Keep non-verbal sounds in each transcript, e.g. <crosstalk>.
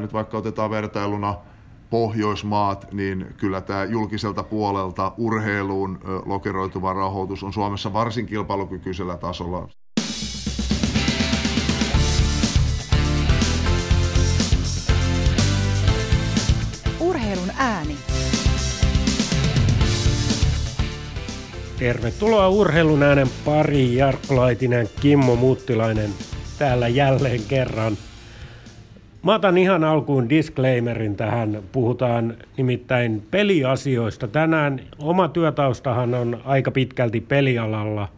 Nyt vaikka otetaan vertailuna Pohjoismaat, niin kyllä tämä julkiselta puolelta urheiluun lokeroituva rahoitus on Suomessa varsin kilpailukykyisellä tasolla. Urheilun ääni. Tervetuloa urheilun äänen pari Jarkko Laitinen, Kimmo Muttilainen täällä jälleen kerran. Mä otan ihan alkuun disclaimerin tähän. Puhutaan nimittäin peliasioista. Tänään oma työtaustahan on aika pitkälti pelialalla.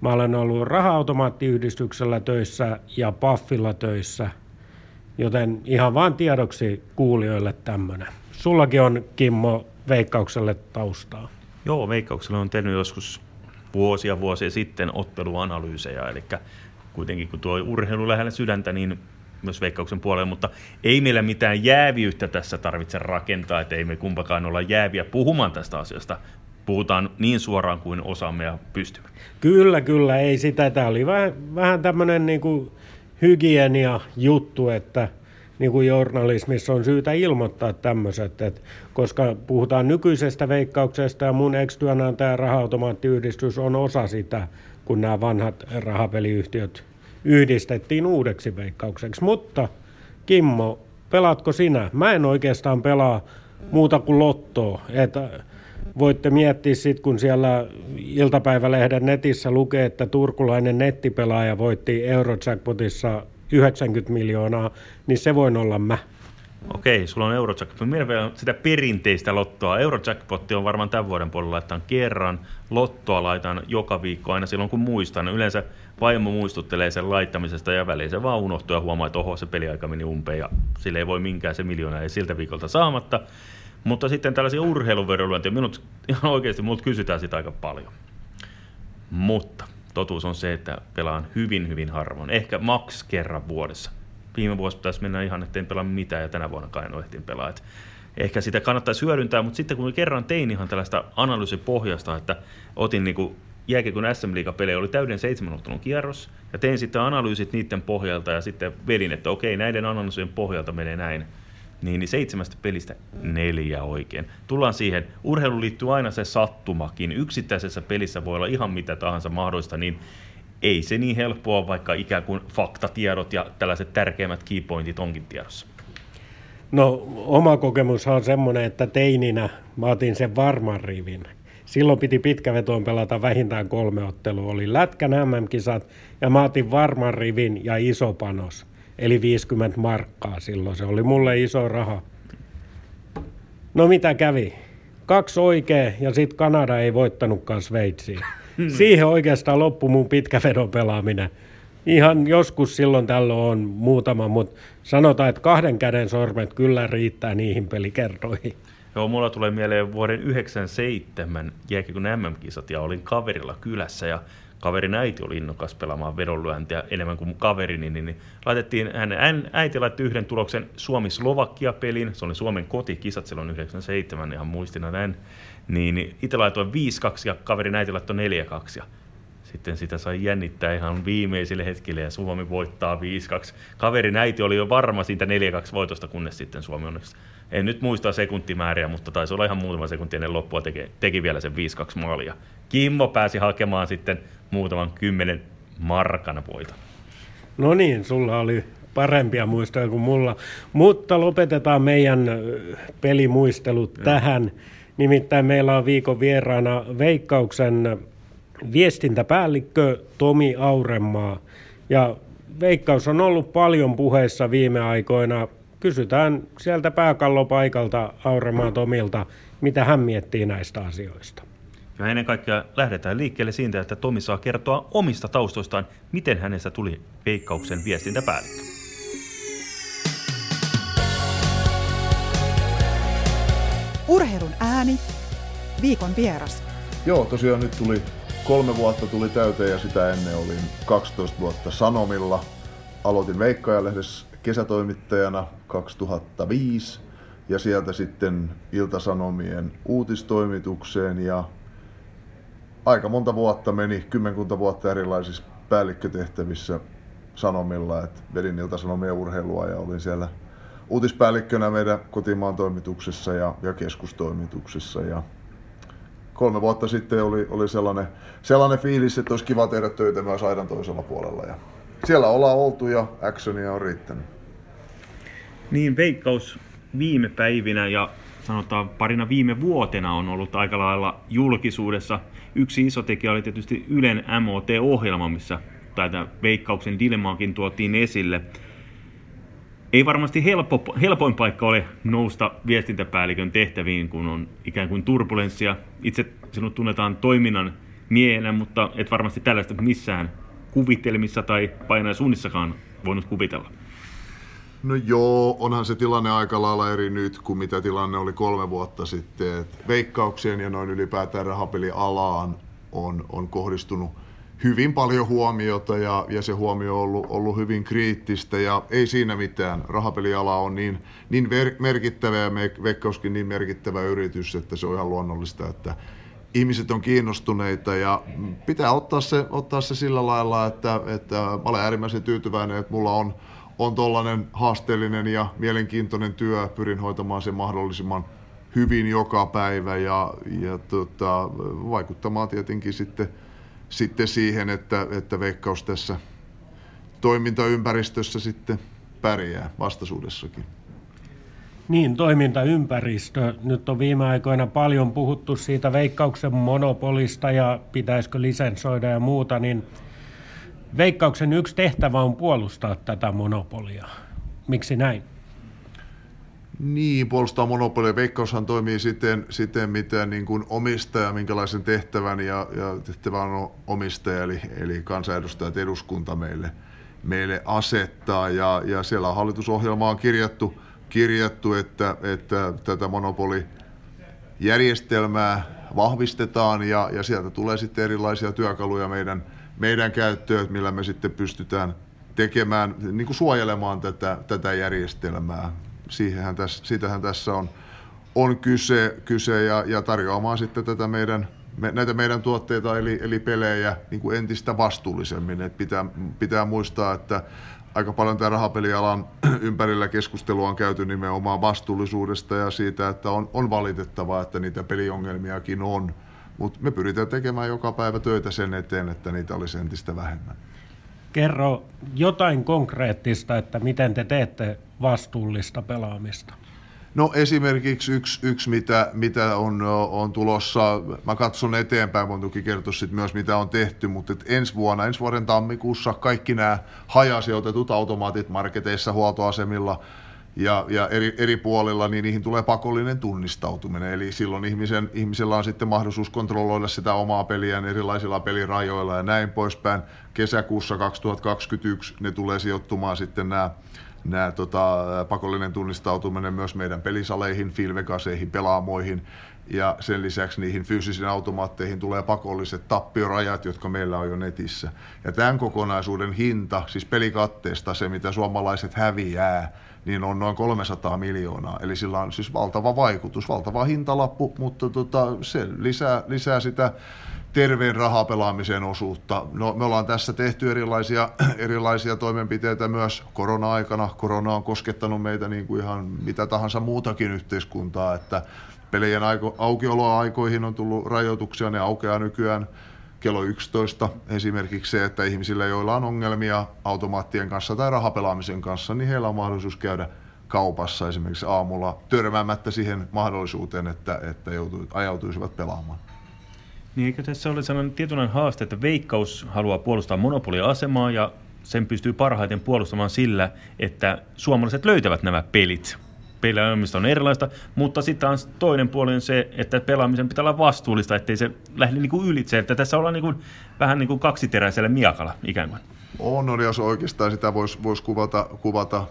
Mä olen ollut raha-automaattiyhdistyksellä töissä ja Paffilla töissä, joten ihan vaan tiedoksi kuulijoille tämmönen. Sullakin on, Kimmo, Veikkaukselle taustaa. Joo, Veikkauksella on tehnyt joskus vuosia vuosia sitten otteluanalyysejä, eli kuitenkin kun tuo urheilu lähellä sydäntä, niin myös veikkauksen puolelle, mutta ei meillä mitään jääviyttä tässä tarvitse rakentaa, että ei me kumpakaan olla jääviä puhumaan tästä asiasta. Puhutaan niin suoraan kuin osaamme ja pystymme. Kyllä, kyllä, ei sitä. Tämä oli vähän, vähän tämmöinen niin kuin hygienia juttu, että niin kuin journalismissa on syytä ilmoittaa tämmöiset, että koska puhutaan nykyisestä veikkauksesta ja mun ex-työnantaja raha-automaattiyhdistys on osa sitä, kun nämä vanhat rahapeliyhtiöt yhdistettiin uudeksi veikkaukseksi. Mutta Kimmo, pelaatko sinä? Mä en oikeastaan pelaa muuta kuin lottoa. Että voitte miettiä sitten, kun siellä iltapäivälehden netissä lukee, että turkulainen nettipelaaja voitti Eurojackpotissa 90 miljoonaa, niin se voi olla mä. Okei, sulla on Eurojackpot. Minä vielä sitä perinteistä lottoa. Eurojackpot on varmaan tämän vuoden puolella laittaa kerran. Lottoa laitan joka viikko aina silloin, kun muistan. Yleensä vaimo muistuttelee sen laittamisesta ja väliin se vaan unohtuu ja huomaa, että oho, se peliaika meni umpeen ja sille ei voi minkään se miljoona ei siltä viikolta saamatta. Mutta sitten tällaisia urheiluveroluontia, minut <laughs> ihan oikeasti multa kysytään sitä aika paljon. Mutta totuus on se, että pelaan hyvin, hyvin harvoin. Ehkä maks kerran vuodessa. Viime vuosi pitäisi mennä ihan, ettei pelaa mitään ja tänä vuonna kai en pelaa. Et ehkä sitä kannattaisi hyödyntää, mutta sitten kun kerran tein ihan tällaista analyysipohjasta, että otin niinku jääkiekon SM pelejä oli täyden seitsemän ottelun kierros, ja tein sitten analyysit niiden pohjalta, ja sitten vedin, että okei, näiden analyysien pohjalta menee näin, niin, niin seitsemästä pelistä neljä oikein. Tullaan siihen, urheilu liittyy aina se sattumakin. Yksittäisessä pelissä voi olla ihan mitä tahansa mahdollista, niin ei se niin helppoa, vaikka ikään kuin faktatiedot ja tällaiset tärkeimmät keypointit onkin tiedossa. No oma kokemus on semmoinen, että teininä mä otin sen varman rivin. Silloin piti pitkävetoon pelata vähintään kolme ottelua. Oli Lätkän MM-kisat ja mä otin varman rivin ja iso panos. Eli 50 markkaa silloin. Se oli mulle iso raha. No mitä kävi? Kaksi oikea ja sitten Kanada ei voittanutkaan Sveitsiä. Hmm. Siihen oikeastaan loppui mun pitkävedon pelaaminen. Ihan joskus silloin tällöin on muutama, mutta sanotaan, että kahden käden sormet kyllä riittää niihin pelikertoihin. Joo, mulla tulee mieleen vuoden 97 jääkiekon MM-kisat ja olin kaverilla kylässä ja kaverin äiti oli innokas pelaamaan vedonlyöntiä enemmän kuin kaverini, niin, niin laitettiin, hänen äiti laitti yhden tuloksen Suomi-Slovakia-pelin, se oli Suomen kotikisat silloin 97, ihan muistina näin, niin, itse laitoin 5-2 ja kaverin äiti laittoi 4-2 ja sitten sitä sai jännittää ihan viimeisille hetkille ja Suomi voittaa 5-2. Kaverin äiti oli jo varma siitä 4-2 voitosta, kunnes sitten Suomi onneksi en nyt muista sekuntimääriä, mutta taisi olla ihan muutama sekunti ennen loppua teki, teki vielä sen 5-2 maalia. Kimmo pääsi hakemaan sitten muutaman kymmenen markan voita. No niin, sulla oli parempia muistoja kuin mulla. Mutta lopetetaan meidän pelimuistelut Joo. tähän. Nimittäin meillä on viikon vieraana Veikkauksen viestintäpäällikkö Tomi Auremaa. Ja Veikkaus on ollut paljon puheessa viime aikoina kysytään sieltä pääkallopaikalta Auremaa Tomilta, mitä hän miettii näistä asioista. Ja ennen kaikkea lähdetään liikkeelle siitä, että Tomi saa kertoa omista taustoistaan, miten hänestä tuli Veikkauksen viestintäpäällikkö. Urheilun ääni, viikon vieras. Joo, tosiaan nyt tuli kolme vuotta tuli täyteen ja sitä ennen olin 12 vuotta Sanomilla. Aloitin Veikkajalehdessä kesätoimittajana 2005 ja sieltä sitten Iltasanomien uutistoimitukseen ja aika monta vuotta meni, kymmenkunta vuotta erilaisissa päällikkötehtävissä Sanomilla, että vedin Iltasanomien urheilua ja olin siellä uutispäällikkönä meidän kotimaan toimituksessa ja, ja keskustoimituksessa. Ja kolme vuotta sitten oli, oli sellainen, sellainen fiilis, että olisi kiva tehdä töitä myös aidan toisella puolella. Ja siellä ollaan oltu ja actionia on riittänyt. Niin, veikkaus viime päivinä ja sanotaan parina viime vuotena on ollut aika lailla julkisuudessa. Yksi iso tekijä oli tietysti Ylen MOT-ohjelma, missä tätä veikkauksen dilemaakin tuotiin esille. Ei varmasti helppo, helpoin paikka ole nousta viestintäpäällikön tehtäviin, kun on ikään kuin turbulenssia. Itse sinut tunnetaan toiminnan miehenä, mutta et varmasti tällaista missään kuvitelmissa tai painaisuunnissakaan voinut kuvitella. No joo, onhan se tilanne aika lailla eri nyt kuin mitä tilanne oli kolme vuotta sitten. Et veikkauksien ja noin ylipäätään rahapelialaan on, on kohdistunut hyvin paljon huomiota ja, ja se huomio on ollut, ollut hyvin kriittistä ja ei siinä mitään. Rahapeliala on niin, niin ver, merkittävä ja Veikkauskin niin merkittävä yritys, että se on ihan luonnollista, että ihmiset on kiinnostuneita ja pitää ottaa se, ottaa se sillä lailla, että, että mä olen äärimmäisen tyytyväinen, että mulla on, on tuollainen haasteellinen ja mielenkiintoinen työ. Pyrin hoitamaan sen mahdollisimman hyvin joka päivä ja, ja tota, vaikuttamaan tietenkin sitten, sitten siihen, että, että Veikkaus tässä toimintaympäristössä sitten pärjää vastaisuudessakin. Niin, toimintaympäristö. Nyt on viime aikoina paljon puhuttu siitä veikkauksen monopolista ja pitäisikö lisensoida ja muuta, niin Veikkauksen yksi tehtävä on puolustaa tätä monopolia. Miksi näin? Niin, puolustaa monopolia. Veikkaushan toimii siten, siten mitä niin kuin omistaja, minkälaisen tehtävän ja, ja tehtävä on omistaja, eli, eli kansanedustajat, eduskunta meille, meille asettaa. Ja, ja siellä hallitusohjelma on kirjattu, kirjattu että, että tätä monopolijärjestelmää vahvistetaan ja, ja sieltä tulee sitten erilaisia työkaluja meidän – meidän käyttöön, millä me sitten pystytään tekemään, niin kuin suojelemaan tätä, tätä järjestelmää. Siihenhän tässä, siitähän tässä on, on kyse, kyse ja, ja tarjoamaan sitten tätä meidän, me, näitä meidän tuotteita eli, eli pelejä niin kuin entistä vastuullisemmin. Et pitää, pitää muistaa, että aika paljon tämä rahapelialan <clears throat> ympärillä keskustelua on käyty nimenomaan vastuullisuudesta ja siitä, että on, on valitettavaa, että niitä peliongelmiakin on – mutta me pyritään tekemään joka päivä töitä sen eteen, että niitä olisi entistä vähemmän. Kerro jotain konkreettista, että miten te teette vastuullista pelaamista. No esimerkiksi yksi, yksi mitä, mitä on, on tulossa, mä katson eteenpäin, voin toki kertoa sit myös mitä on tehty, mutta et ensi vuonna, ensi vuoden tammikuussa kaikki nämä hajasijoitetut automaatit marketeissa, huoltoasemilla, ja, ja eri, eri puolilla, niin niihin tulee pakollinen tunnistautuminen. Eli silloin ihmisen, ihmisellä on sitten mahdollisuus kontrolloida sitä omaa peliään erilaisilla pelirajoilla ja näin poispäin. Kesäkuussa 2021 ne tulee sijoittumaan sitten nämä nämä tota, pakollinen tunnistautuminen myös meidän pelisaleihin, filvegaseihin, pelaamoihin ja sen lisäksi niihin fyysisiin automaatteihin tulee pakolliset tappiorajat, jotka meillä on jo netissä. Ja tämän kokonaisuuden hinta, siis pelikatteesta se mitä suomalaiset häviää, niin on noin 300 miljoonaa. Eli sillä on siis valtava vaikutus, valtava hintalappu, mutta tota, se lisää, lisää sitä terveen rahapelaamisen osuutta. No, me ollaan tässä tehty erilaisia, <clears throat> erilaisia toimenpiteitä myös korona-aikana. Korona on koskettanut meitä niin kuin ihan mitä tahansa muutakin yhteiskuntaa, että pelien aukioloaikoihin on tullut rajoituksia, ne aukeaa nykyään kello 11 esimerkiksi se, että ihmisillä, joilla on ongelmia automaattien kanssa tai rahapelaamisen kanssa, niin heillä on mahdollisuus käydä kaupassa esimerkiksi aamulla törmäämättä siihen mahdollisuuteen, että, että joutu, ajautuisivat pelaamaan. Niin eikö tässä ole sellainen tietynlainen haaste, että Veikkaus haluaa puolustaa monopoliasemaa ja sen pystyy parhaiten puolustamaan sillä, että suomalaiset löytävät nämä pelit pelaamista on erilaista, mutta sitten on toinen puoli on se, että pelaamisen pitää olla vastuullista, ettei se lähde niin kuin ylitse. Että tässä ollaan niin kuin, vähän niin kuin kaksiteräisellä miakalla ikään kuin. On, on, jos oikeastaan sitä voisi vois kuvata, kuvata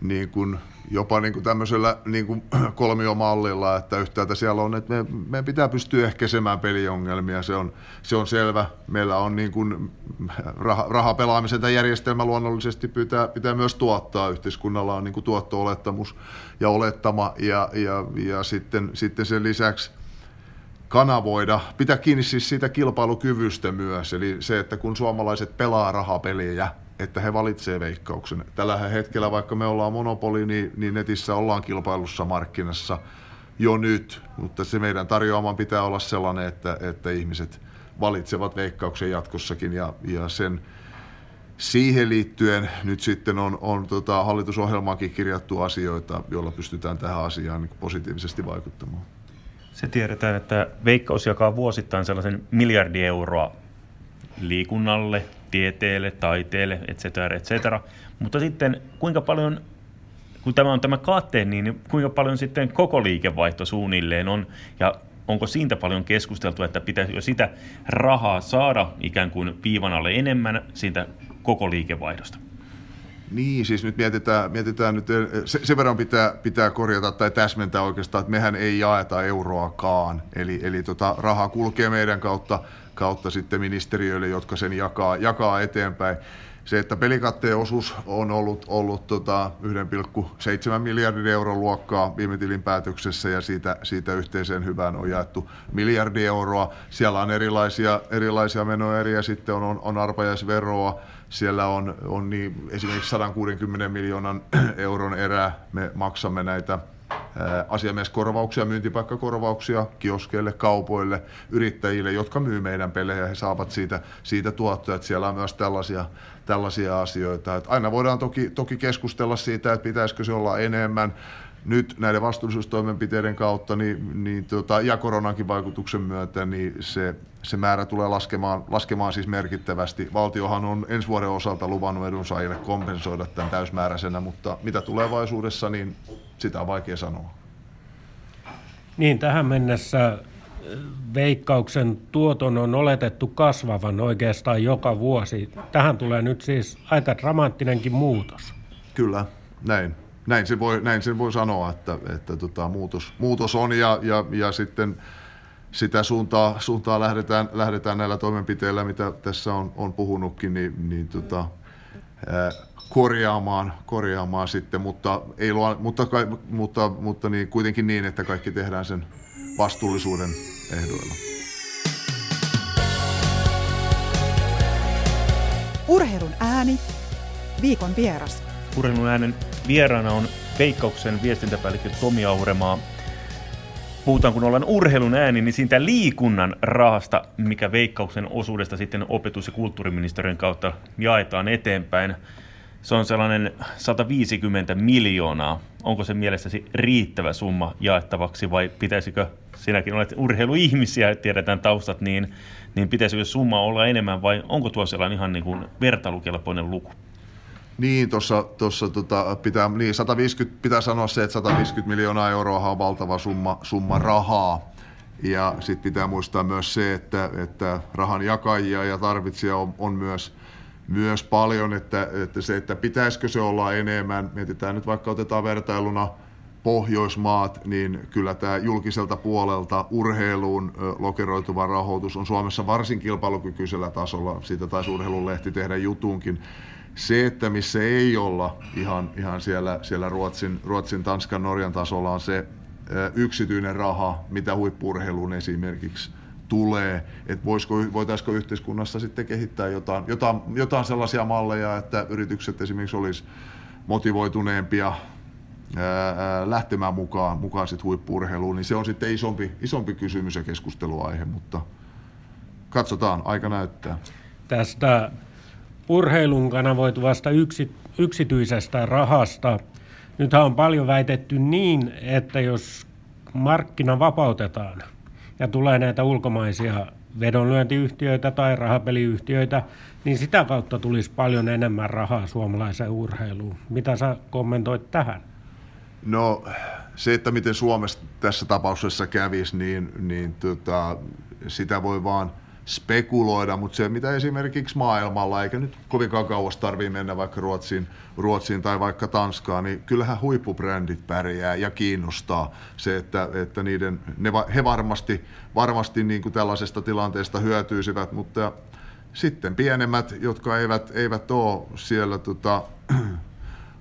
niin kuin, jopa niin kuin tämmöisellä niin kuin <clears throat> kolmiomallilla, että yhtäältä siellä on, että me, pitää pystyä ehkäisemään peliongelmia, se on, se on selvä. Meillä on niin kuin <laughs> rah, rahapelaamisen tämä järjestelmä luonnollisesti pitää, pitää myös tuottaa. Yhteiskunnalla on niin kuin tuotto-olettamus ja olettama ja, ja, ja sitten, sitten sen lisäksi kanavoida, pitää kiinni siis siitä kilpailukyvystä myös, eli se, että kun suomalaiset pelaa rahapeliä, että he valitsevat veikkauksen. Tällä hetkellä, vaikka me ollaan monopoli, niin, niin netissä ollaan kilpailussa markkinassa jo nyt, mutta se meidän tarjoaman pitää olla sellainen, että, että ihmiset valitsevat veikkauksen jatkossakin ja, ja sen, siihen liittyen nyt sitten on, on tota, hallitusohjelmaankin kirjattu asioita, joilla pystytään tähän asiaan niin positiivisesti vaikuttamaan. Se tiedetään, että Veikkaus jakaa vuosittain sellaisen miljardi euroa liikunnalle, tieteelle, taiteelle, etc. etc. Mutta sitten kuinka paljon, kun tämä on tämä kate, niin kuinka paljon sitten koko liikevaihto suunnilleen on, ja onko siitä paljon keskusteltu, että pitäisikö sitä rahaa saada ikään kuin piivan alle enemmän siitä koko liikevaihdosta? Niin, siis nyt mietitään, mietitään nyt, se, sen verran pitää, pitää korjata tai täsmentää oikeastaan, että mehän ei jaeta euroakaan. Eli, eli tota, raha kulkee meidän kautta, kautta sitten ministeriöille, jotka sen jakaa, jakaa eteenpäin. Se, että pelikatteen osuus on ollut, ollut tota 1,7 miljardin euron luokkaa viime tilinpäätöksessä ja siitä, siitä yhteiseen hyvään on jaettu miljardi euroa. Siellä on erilaisia, erilaisia menoeriä, sitten on, on, on arpajaisveroa, siellä on, on niin, esimerkiksi 160 miljoonan <clears throat> euron erää. Me maksamme näitä asiamieskorvauksia, myyntipaikkakorvauksia kioskeille, kaupoille, yrittäjille, jotka myy meidän pelejä. He saavat siitä, siitä tuottoja. Että siellä on myös tällaisia, tällaisia asioita. Että aina voidaan toki, toki keskustella siitä, että pitäisikö se olla enemmän nyt näiden vastuullisuustoimenpiteiden kautta niin, niin tota, ja koronankin vaikutuksen myötä niin se, se määrä tulee laskemaan, laskemaan siis merkittävästi. Valtiohan on ensi vuoden osalta luvannut edunsaajille kompensoida tämän täysmääräisenä, mutta mitä tulevaisuudessa, niin sitä on vaikea sanoa. Niin, tähän mennessä veikkauksen tuoton on oletettu kasvavan oikeastaan joka vuosi. Tähän tulee nyt siis aika dramaattinenkin muutos. Kyllä, näin näin sen voi, näin sen voi sanoa, että, että tota, muutos, muutos on ja, ja, ja sitten sitä suuntaa, suuntaa lähdetään, lähdetään näillä toimenpiteillä, mitä tässä on, on puhunutkin, niin, niin tota, ää, korjaamaan, korjaamaan sitten, mutta, ei luo, mutta, mutta, mutta niin, kuitenkin niin, että kaikki tehdään sen vastuullisuuden ehdoilla. Urheilun ääni, viikon vieras. Urheilun äänen vieraana on Veikkauksen viestintäpäällikkö Tomi Auremaa. Puhutaan, kun ollaan urheilun ääni, niin siitä liikunnan rahasta, mikä Veikkauksen osuudesta sitten opetus- ja kulttuuriministeriön kautta jaetaan eteenpäin. Se on sellainen 150 miljoonaa. Onko se mielestäsi riittävä summa jaettavaksi vai pitäisikö, sinäkin olet urheiluihmisiä, tiedetään taustat, niin, niin pitäisikö summa olla enemmän vai onko tuo sellainen ihan niin kuin vertailukelpoinen luku? Niin, tuossa, tuossa tota, pitää, niin 150, pitää sanoa se, että 150 miljoonaa euroa on valtava summa, summa rahaa. Ja sitten pitää muistaa myös se, että, että rahan jakajia ja tarvitsija on, on myös, myös paljon, että, että se, että pitäisikö se olla enemmän, mietitään nyt vaikka otetaan vertailuna Pohjoismaat, niin kyllä tämä julkiselta puolelta urheiluun lokeroituva rahoitus on Suomessa varsin kilpailukykyisellä tasolla. Siitä taisi urheilulehti tehdä jutunkin se, että missä ei olla ihan, ihan siellä, siellä Ruotsin, Ruotsin, Tanskan, Norjan tasolla on se yksityinen raha, mitä huippurheiluun esimerkiksi tulee, että voisiko, voitaisiko yhteiskunnassa sitten kehittää jotain, jotain, jotain sellaisia malleja, että yritykset esimerkiksi olisi motivoituneempia ää, lähtemään mukaan, mukaan sit huippurheiluun, niin se on sitten isompi, isompi kysymys ja keskusteluaihe, mutta katsotaan, aika näyttää. Tästä urheilun kanavoituvasta yksi, yksityisestä rahasta. Nythän on paljon väitetty niin, että jos markkina vapautetaan ja tulee näitä ulkomaisia vedonlyöntiyhtiöitä tai rahapeliyhtiöitä, niin sitä kautta tulisi paljon enemmän rahaa suomalaiseen urheiluun. Mitä sä kommentoit tähän? No se, että miten Suomessa tässä tapauksessa kävisi, niin, niin tota, sitä voi vaan – spekuloida, mutta se mitä esimerkiksi maailmalla, eikä nyt kovinkaan kauas tarvii mennä vaikka Ruotsiin, Ruotsiin tai vaikka Tanskaan, niin kyllähän huippubrändit pärjää ja kiinnostaa se, että, että niiden, ne, he varmasti, varmasti niin kuin tällaisesta tilanteesta hyötyisivät, mutta sitten pienemmät, jotka eivät, eivät ole siellä tota, <clears throat>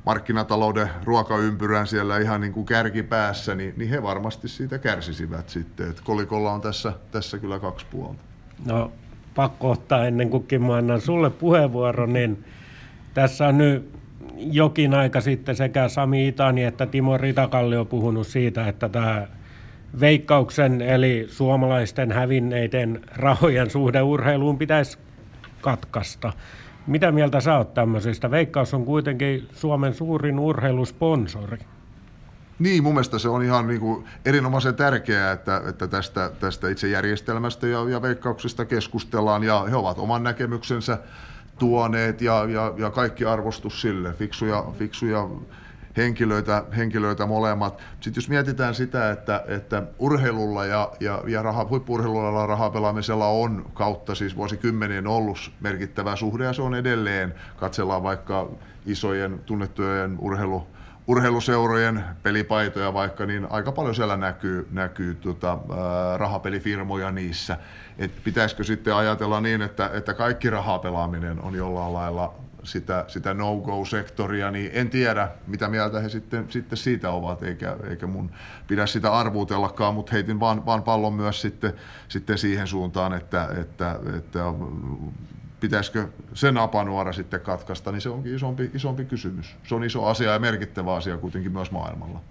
markkinatalouden ruokaympyrän siellä ihan niin kuin kärkipäässä, niin, niin he varmasti siitä kärsisivät sitten. Et kolikolla on tässä, tässä kyllä kaksi puolta. No pakko ottaa ennen kuin mä annan sulle puheenvuoron, niin Tässä on nyt jokin aika sitten sekä Sami Itani että Timo Ritakalli on puhunut siitä, että tämä veikkauksen eli suomalaisten hävinneiden rahojen suhde urheiluun pitäisi katkaista. Mitä mieltä sä oot tämmöisistä? Veikkaus on kuitenkin Suomen suurin urheilusponsori. Niin, mun mielestä se on ihan niin kuin erinomaisen tärkeää, että, että tästä, tästä itse järjestelmästä ja, ja veikkauksesta keskustellaan ja he ovat oman näkemyksensä tuoneet ja, ja, ja kaikki arvostus sille, fiksuja, fiksuja henkilöitä, henkilöitä molemmat. Sitten jos mietitään sitä, että, että urheilulla ja, ja, ja raha, huippuurheilulla ja rahapelaamisella on kautta siis vuosikymmenien ollut merkittävä suhde ja se on edelleen. Katsellaan vaikka isojen tunnettujen urheilu, urheiluseurojen pelipaitoja vaikka, niin aika paljon siellä näkyy, näkyy tota, rahapelifirmoja niissä. Et pitäisikö sitten ajatella niin, että, että kaikki rahapelaaminen on jollain lailla sitä, sitä no-go-sektoria, niin en tiedä, mitä mieltä he sitten, sitten siitä ovat, eikä, eikä mun pidä sitä arvuutellakaan, mutta heitin vaan, vaan pallon myös sitten, sitten siihen suuntaan, että, että, että pitäisikö se napanuora sitten katkaista, niin se onkin isompi, isompi kysymys. Se on iso asia ja merkittävä asia kuitenkin myös maailmalla.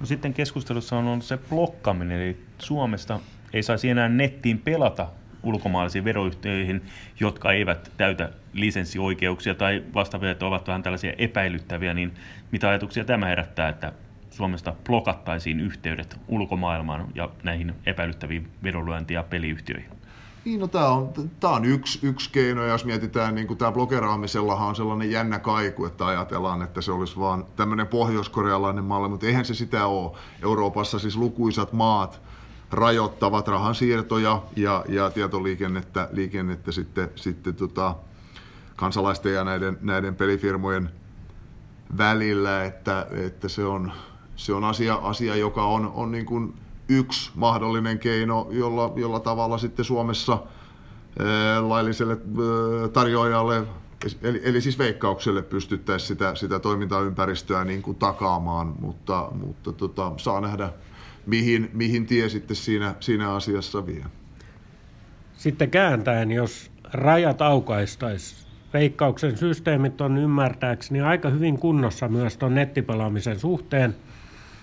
No sitten keskustelussa on ollut se blokkaaminen, eli Suomesta ei saisi enää nettiin pelata ulkomaalaisiin veroyhtiöihin, jotka eivät täytä lisenssioikeuksia tai vastaavia, että ovat vähän tällaisia epäilyttäviä, niin mitä ajatuksia tämä herättää, että Suomesta blokattaisiin yhteydet ulkomaailmaan ja näihin epäilyttäviin vedonlyönti- ja peliyhtiöihin? Niin, no tämä on, tää on yksi, yksi keino, ja jos mietitään, niin tämä blokeraamisellahan on sellainen jännä kaiku, että ajatellaan, että se olisi vaan tämmöinen pohjoiskorealainen malli, mutta eihän se sitä ole. Euroopassa siis lukuisat maat rajoittavat rahansiirtoja ja, ja tietoliikennettä liikennettä sitten, sitten tota, kansalaisten ja näiden, näiden pelifirmojen välillä, että, että se on, se on asia, asia, joka on, on niin kuin yksi mahdollinen keino, jolla, jolla tavalla sitten Suomessa ää, lailliselle ää, tarjoajalle, eli, eli siis veikkaukselle pystyttäisiin sitä, sitä toimintaympäristöä niin kuin takaamaan, mutta, mutta tota, saa nähdä, mihin, mihin tie sitten siinä, siinä asiassa vie. Sitten kääntäen, jos rajat aukaistaisiin, veikkauksen systeemit on ymmärtääkseni aika hyvin kunnossa myös tuon nettipelaamisen suhteen.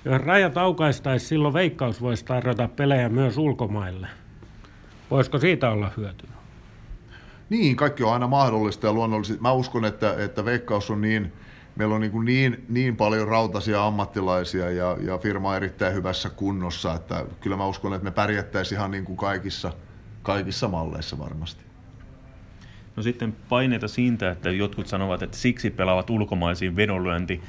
Jos rajat aukaistaisiin, silloin veikkaus voisi tarjota pelejä myös ulkomaille. Voisiko siitä olla hyötyä? Niin, kaikki on aina mahdollista ja luonnollisesti. Mä uskon, että, että veikkaus on niin, meillä on niin, niin, niin paljon rautaisia ammattilaisia ja, ja firma on erittäin hyvässä kunnossa, että kyllä mä uskon, että me pärjättäisiin ihan niin kuin kaikissa, kaikissa malleissa varmasti. No sitten paineita siitä, että jotkut sanovat, että siksi pelaavat ulkomaisiin vedonlyönti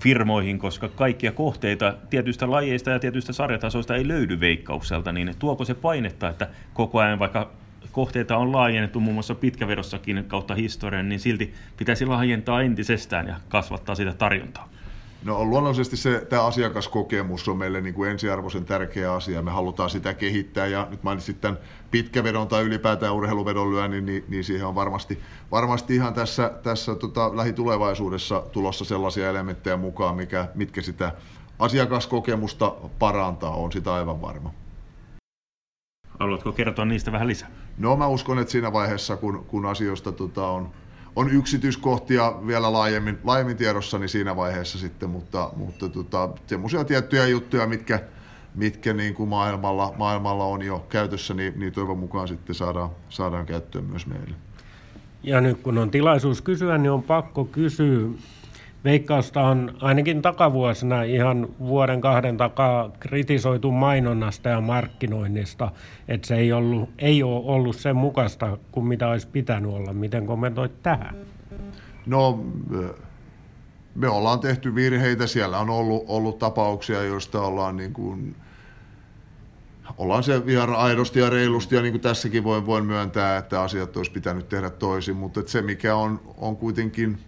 firmoihin, koska kaikkia kohteita tietyistä lajeista ja tietyistä sarjatasoista ei löydy veikkaukselta, niin tuoko se painetta, että koko ajan vaikka kohteita on laajennettu muun muassa pitkävedossakin kautta historian, niin silti pitäisi laajentaa entisestään ja kasvattaa sitä tarjontaa. No luonnollisesti se, tämä asiakaskokemus on meille niin kuin ensiarvoisen tärkeä asia. Me halutaan sitä kehittää ja nyt mainitsit tämän pitkävedon tai ylipäätään urheiluvedon lyönnin, niin, niin siihen on varmasti, varmasti ihan tässä, tässä tota, lähitulevaisuudessa tulossa sellaisia elementtejä mukaan, mikä, mitkä sitä asiakaskokemusta parantaa, on sitä aivan varma. Haluatko kertoa niistä vähän lisää? No mä uskon, että siinä vaiheessa, kun, kun asioista tota, on, on yksityiskohtia vielä laajemmin, laajemmin tiedossa, niin siinä vaiheessa sitten, mutta, mutta tota, semmoisia tiettyjä juttuja, mitkä, mitkä niin kuin maailmalla, maailmalla on jo käytössä, niin, niin toivon mukaan sitten saadaan, saadaan käyttöön myös meille. Ja nyt kun on tilaisuus kysyä, niin on pakko kysyä. Veikkausta on ainakin takavuosina ihan vuoden kahden takaa kritisoitu mainonnasta ja markkinoinnista, että se ei, ollut, ei ole ollut sen mukaista kuin mitä olisi pitänyt olla. Miten kommentoit tähän? No, me ollaan tehty virheitä. Siellä on ollut, ollut tapauksia, joista ollaan niin kuin, ollaan se ihan aidosti ja reilusti, ja niin kuin tässäkin voin, voin myöntää, että asiat olisi pitänyt tehdä toisin, mutta se mikä on, on kuitenkin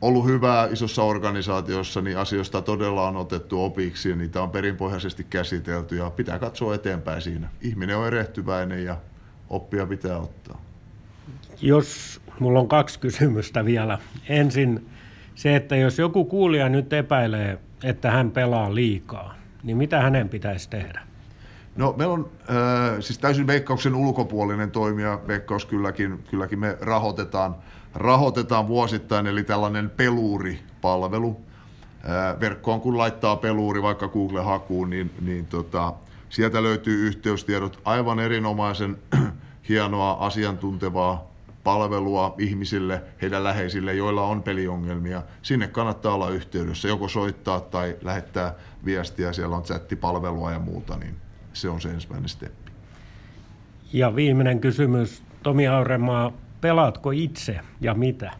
ollut hyvää isossa organisaatiossa, niin asioista todella on otettu opiksi ja niitä on perinpohjaisesti käsitelty ja pitää katsoa eteenpäin siinä. Ihminen on erehtyväinen ja oppia pitää ottaa. Jos mulla on kaksi kysymystä vielä. Ensin se, että jos joku kuulija nyt epäilee, että hän pelaa liikaa, niin mitä hänen pitäisi tehdä? No meillä on äh, siis täysin veikkauksen ulkopuolinen toimija, veikkaus kylläkin, kylläkin me rahoitetaan, rahoitetaan vuosittain, eli tällainen peluuripalvelu. Verkkoon kun laittaa peluuri vaikka Google-hakuun, niin, niin tota, sieltä löytyy yhteystiedot aivan erinomaisen <clears throat> hienoa asiantuntevaa palvelua ihmisille, heidän läheisille, joilla on peliongelmia. Sinne kannattaa olla yhteydessä, joko soittaa tai lähettää viestiä, siellä on chattipalvelua ja muuta, niin se on se ensimmäinen steppi. Ja viimeinen kysymys, Tomi Auremaa, pelaatko itse ja mitä?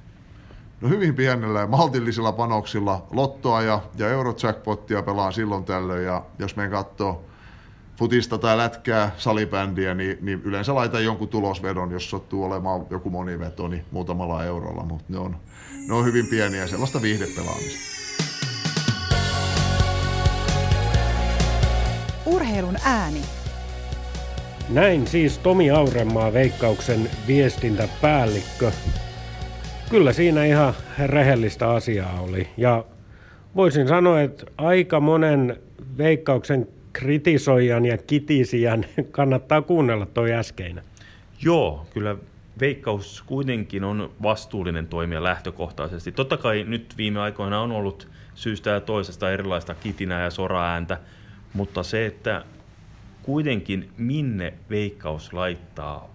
No hyvin pienellä ja maltillisilla panoksilla lottoa ja, ja eurojackpottia pelaan silloin tällöin ja jos me katsoo futista tai lätkää, salibändiä, niin, niin yleensä laitan jonkun tulosvedon, jos sattuu olemaan joku moniveto, niin muutamalla eurolla, mutta ne on, ne on hyvin pieniä sellaista viihdepelaamista. Urheilun ääni. Näin siis Tomi Auremaa Veikkauksen viestintäpäällikkö. Kyllä siinä ihan rehellistä asiaa oli. Ja voisin sanoa, että aika monen Veikkauksen kritisoijan ja kitisijan <laughs> kannattaa kuunnella toi äskeinen. Joo, kyllä Veikkaus kuitenkin on vastuullinen toimija lähtökohtaisesti. Totta kai nyt viime aikoina on ollut syystä ja toisesta erilaista kitinää ja soraääntä, mutta se, että kuitenkin minne Veikkaus laittaa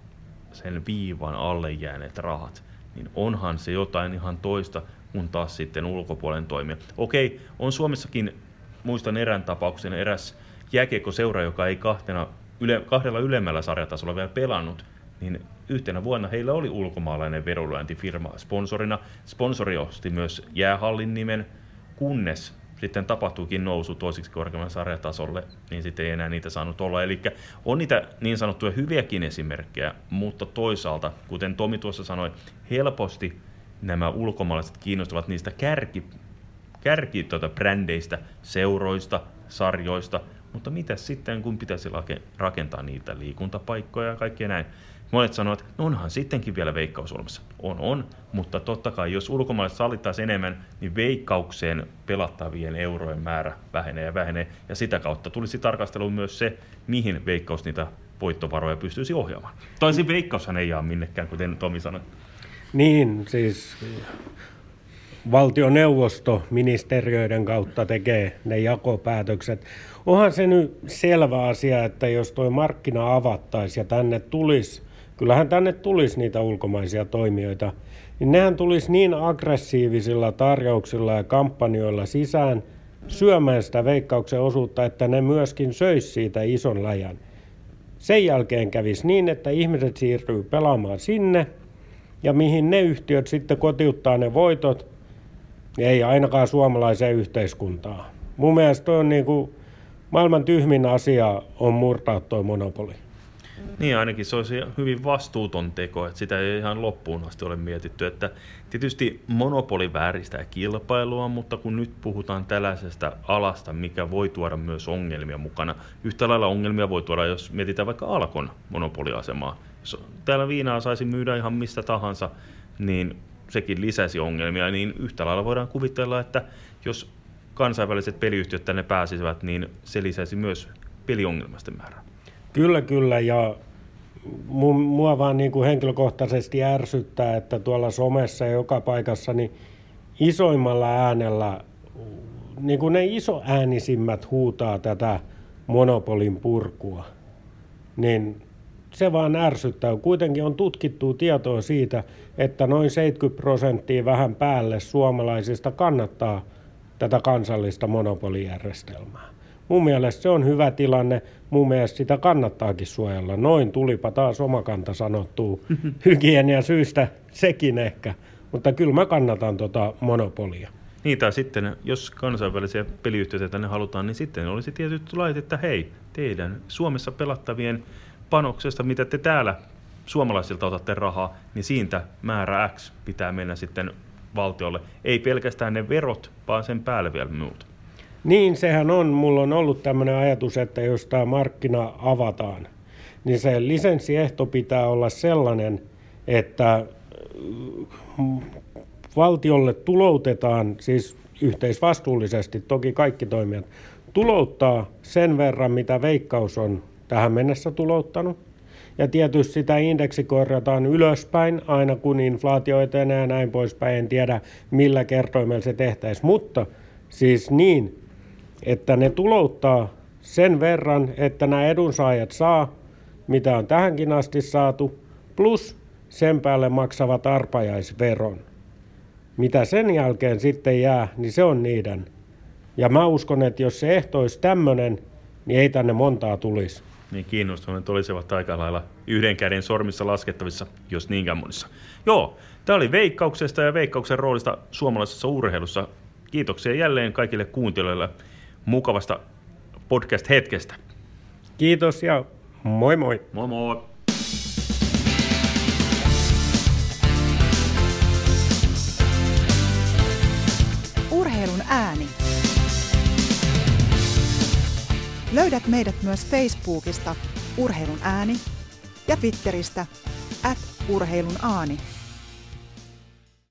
sen viivan alle jääneet rahat, niin onhan se jotain ihan toista kuin taas sitten ulkopuolen toimia. Okei, on Suomessakin, muistan erään tapauksen, eräs seura, joka ei kahtena, yle, kahdella ylemmällä sarjatasolla vielä pelannut, niin yhtenä vuonna heillä oli ulkomaalainen vedonlyöntifirma sponsorina. Sponsori osti myös jäähallin nimen, kunnes sitten tapahtuikin nousu toisiksi korkeamman sarjatasolle, niin sitten ei enää niitä saanut olla. Eli on niitä niin sanottuja hyviäkin esimerkkejä, mutta toisaalta, kuten Tomi tuossa sanoi, helposti nämä ulkomaalaiset kiinnostuvat niistä kärki, kärki tuota brändeistä, seuroista, sarjoista, mutta mitä sitten, kun pitäisi rakentaa niitä liikuntapaikkoja ja kaikkea näin. Monet sanovat, että no onhan sittenkin vielä veikkaus olemassa. On, on, mutta totta kai jos ulkomaalaiset sallittaisiin enemmän, niin veikkaukseen pelattavien eurojen määrä vähenee ja vähenee. Ja sitä kautta tulisi tarkasteluun myös se, mihin veikkaus niitä voittovaroja pystyisi ohjaamaan. Toisin veikkaushan ei jää minnekään, kuten Tomi sanoi. Niin, siis valtioneuvosto ministeriöiden kautta tekee ne jakopäätökset. Onhan se nyt selvä asia, että jos tuo markkina avattaisiin ja tänne tulisi, kyllähän tänne tulisi niitä ulkomaisia toimijoita, niin nehän tulisi niin aggressiivisilla tarjouksilla ja kampanjoilla sisään syömään sitä veikkauksen osuutta, että ne myöskin söisi siitä ison läjän. Sen jälkeen kävisi niin, että ihmiset siirtyy pelaamaan sinne, ja mihin ne yhtiöt sitten kotiuttaa ne voitot, ei ainakaan suomalaiseen yhteiskuntaan. Mun mielestä on niin kuin maailman tyhmin asia on murtaa tuo monopoli. Niin, ainakin se olisi hyvin vastuuton teko, että sitä ei ihan loppuun asti ole mietitty. Että tietysti monopoli vääristää kilpailua, mutta kun nyt puhutaan tällaisesta alasta, mikä voi tuoda myös ongelmia mukana. Yhtä lailla ongelmia voi tuoda, jos mietitään vaikka Alkon monopoliasemaa. Jos täällä viinaa saisi myydä ihan mistä tahansa, niin sekin lisäsi ongelmia, niin yhtä lailla voidaan kuvitella, että jos kansainväliset peliyhtiöt tänne pääsisivät, niin se lisäisi myös peliongelmaisten määrää. Kyllä, kyllä, ja mua vaan niin kuin henkilökohtaisesti ärsyttää, että tuolla somessa ja joka paikassa niin isoimmalla äänellä, niin kuin ne isoäänisimmät huutaa tätä monopolin purkua, niin se vaan ärsyttää. Kuitenkin on tutkittu tietoa siitä, että noin 70 prosenttia vähän päälle suomalaisista kannattaa tätä kansallista monopolijärjestelmää. Mun mielestä se on hyvä tilanne. Mun mielestä sitä kannattaakin suojella. Noin tulipa taas omakanta sanottuu <laughs> hygienia syystä sekin ehkä. Mutta kyllä mä kannatan tota monopolia. Niin, tai sitten, jos kansainvälisiä peliyhtiöitä tänne halutaan, niin sitten olisi tietysti lait, että hei, teidän Suomessa pelattavien panoksesta, mitä te täällä suomalaisilta otatte rahaa, niin siitä määrä X pitää mennä sitten valtiolle. Ei pelkästään ne verot, vaan sen päälle vielä muut. Niin, sehän on. Mulla on ollut tämmöinen ajatus, että jos tämä markkina avataan, niin se lisenssiehto pitää olla sellainen, että mm, valtiolle tuloutetaan, siis yhteisvastuullisesti, toki kaikki toimijat, tulouttaa sen verran, mitä veikkaus on tähän mennessä tulouttanut. Ja tietysti sitä indeksi korjataan ylöspäin aina kun inflaatio etenee ja näin poispäin. En tiedä millä kertoimella se tehtäisiin, mutta siis niin, että ne tulouttaa sen verran, että nämä edunsaajat saa, mitä on tähänkin asti saatu, plus sen päälle maksavat arpajaisveron. Mitä sen jälkeen sitten jää, niin se on niiden. Ja mä uskon, että jos se ehto olisi tämmöinen, niin ei tänne montaa tulisi. Niin kiinnostuneet olisivat aika lailla yhden käden sormissa laskettavissa, jos niinkään monissa. Joo, tämä oli Veikkauksesta ja Veikkauksen roolista suomalaisessa urheilussa. Kiitoksia jälleen kaikille kuuntelijoille mukavasta podcast-hetkestä. Kiitos ja moi moi. Moi moi! Urheilun ääni. Löydät meidät myös Facebookista Urheilun ääni ja Twitteristä at urheilun aani.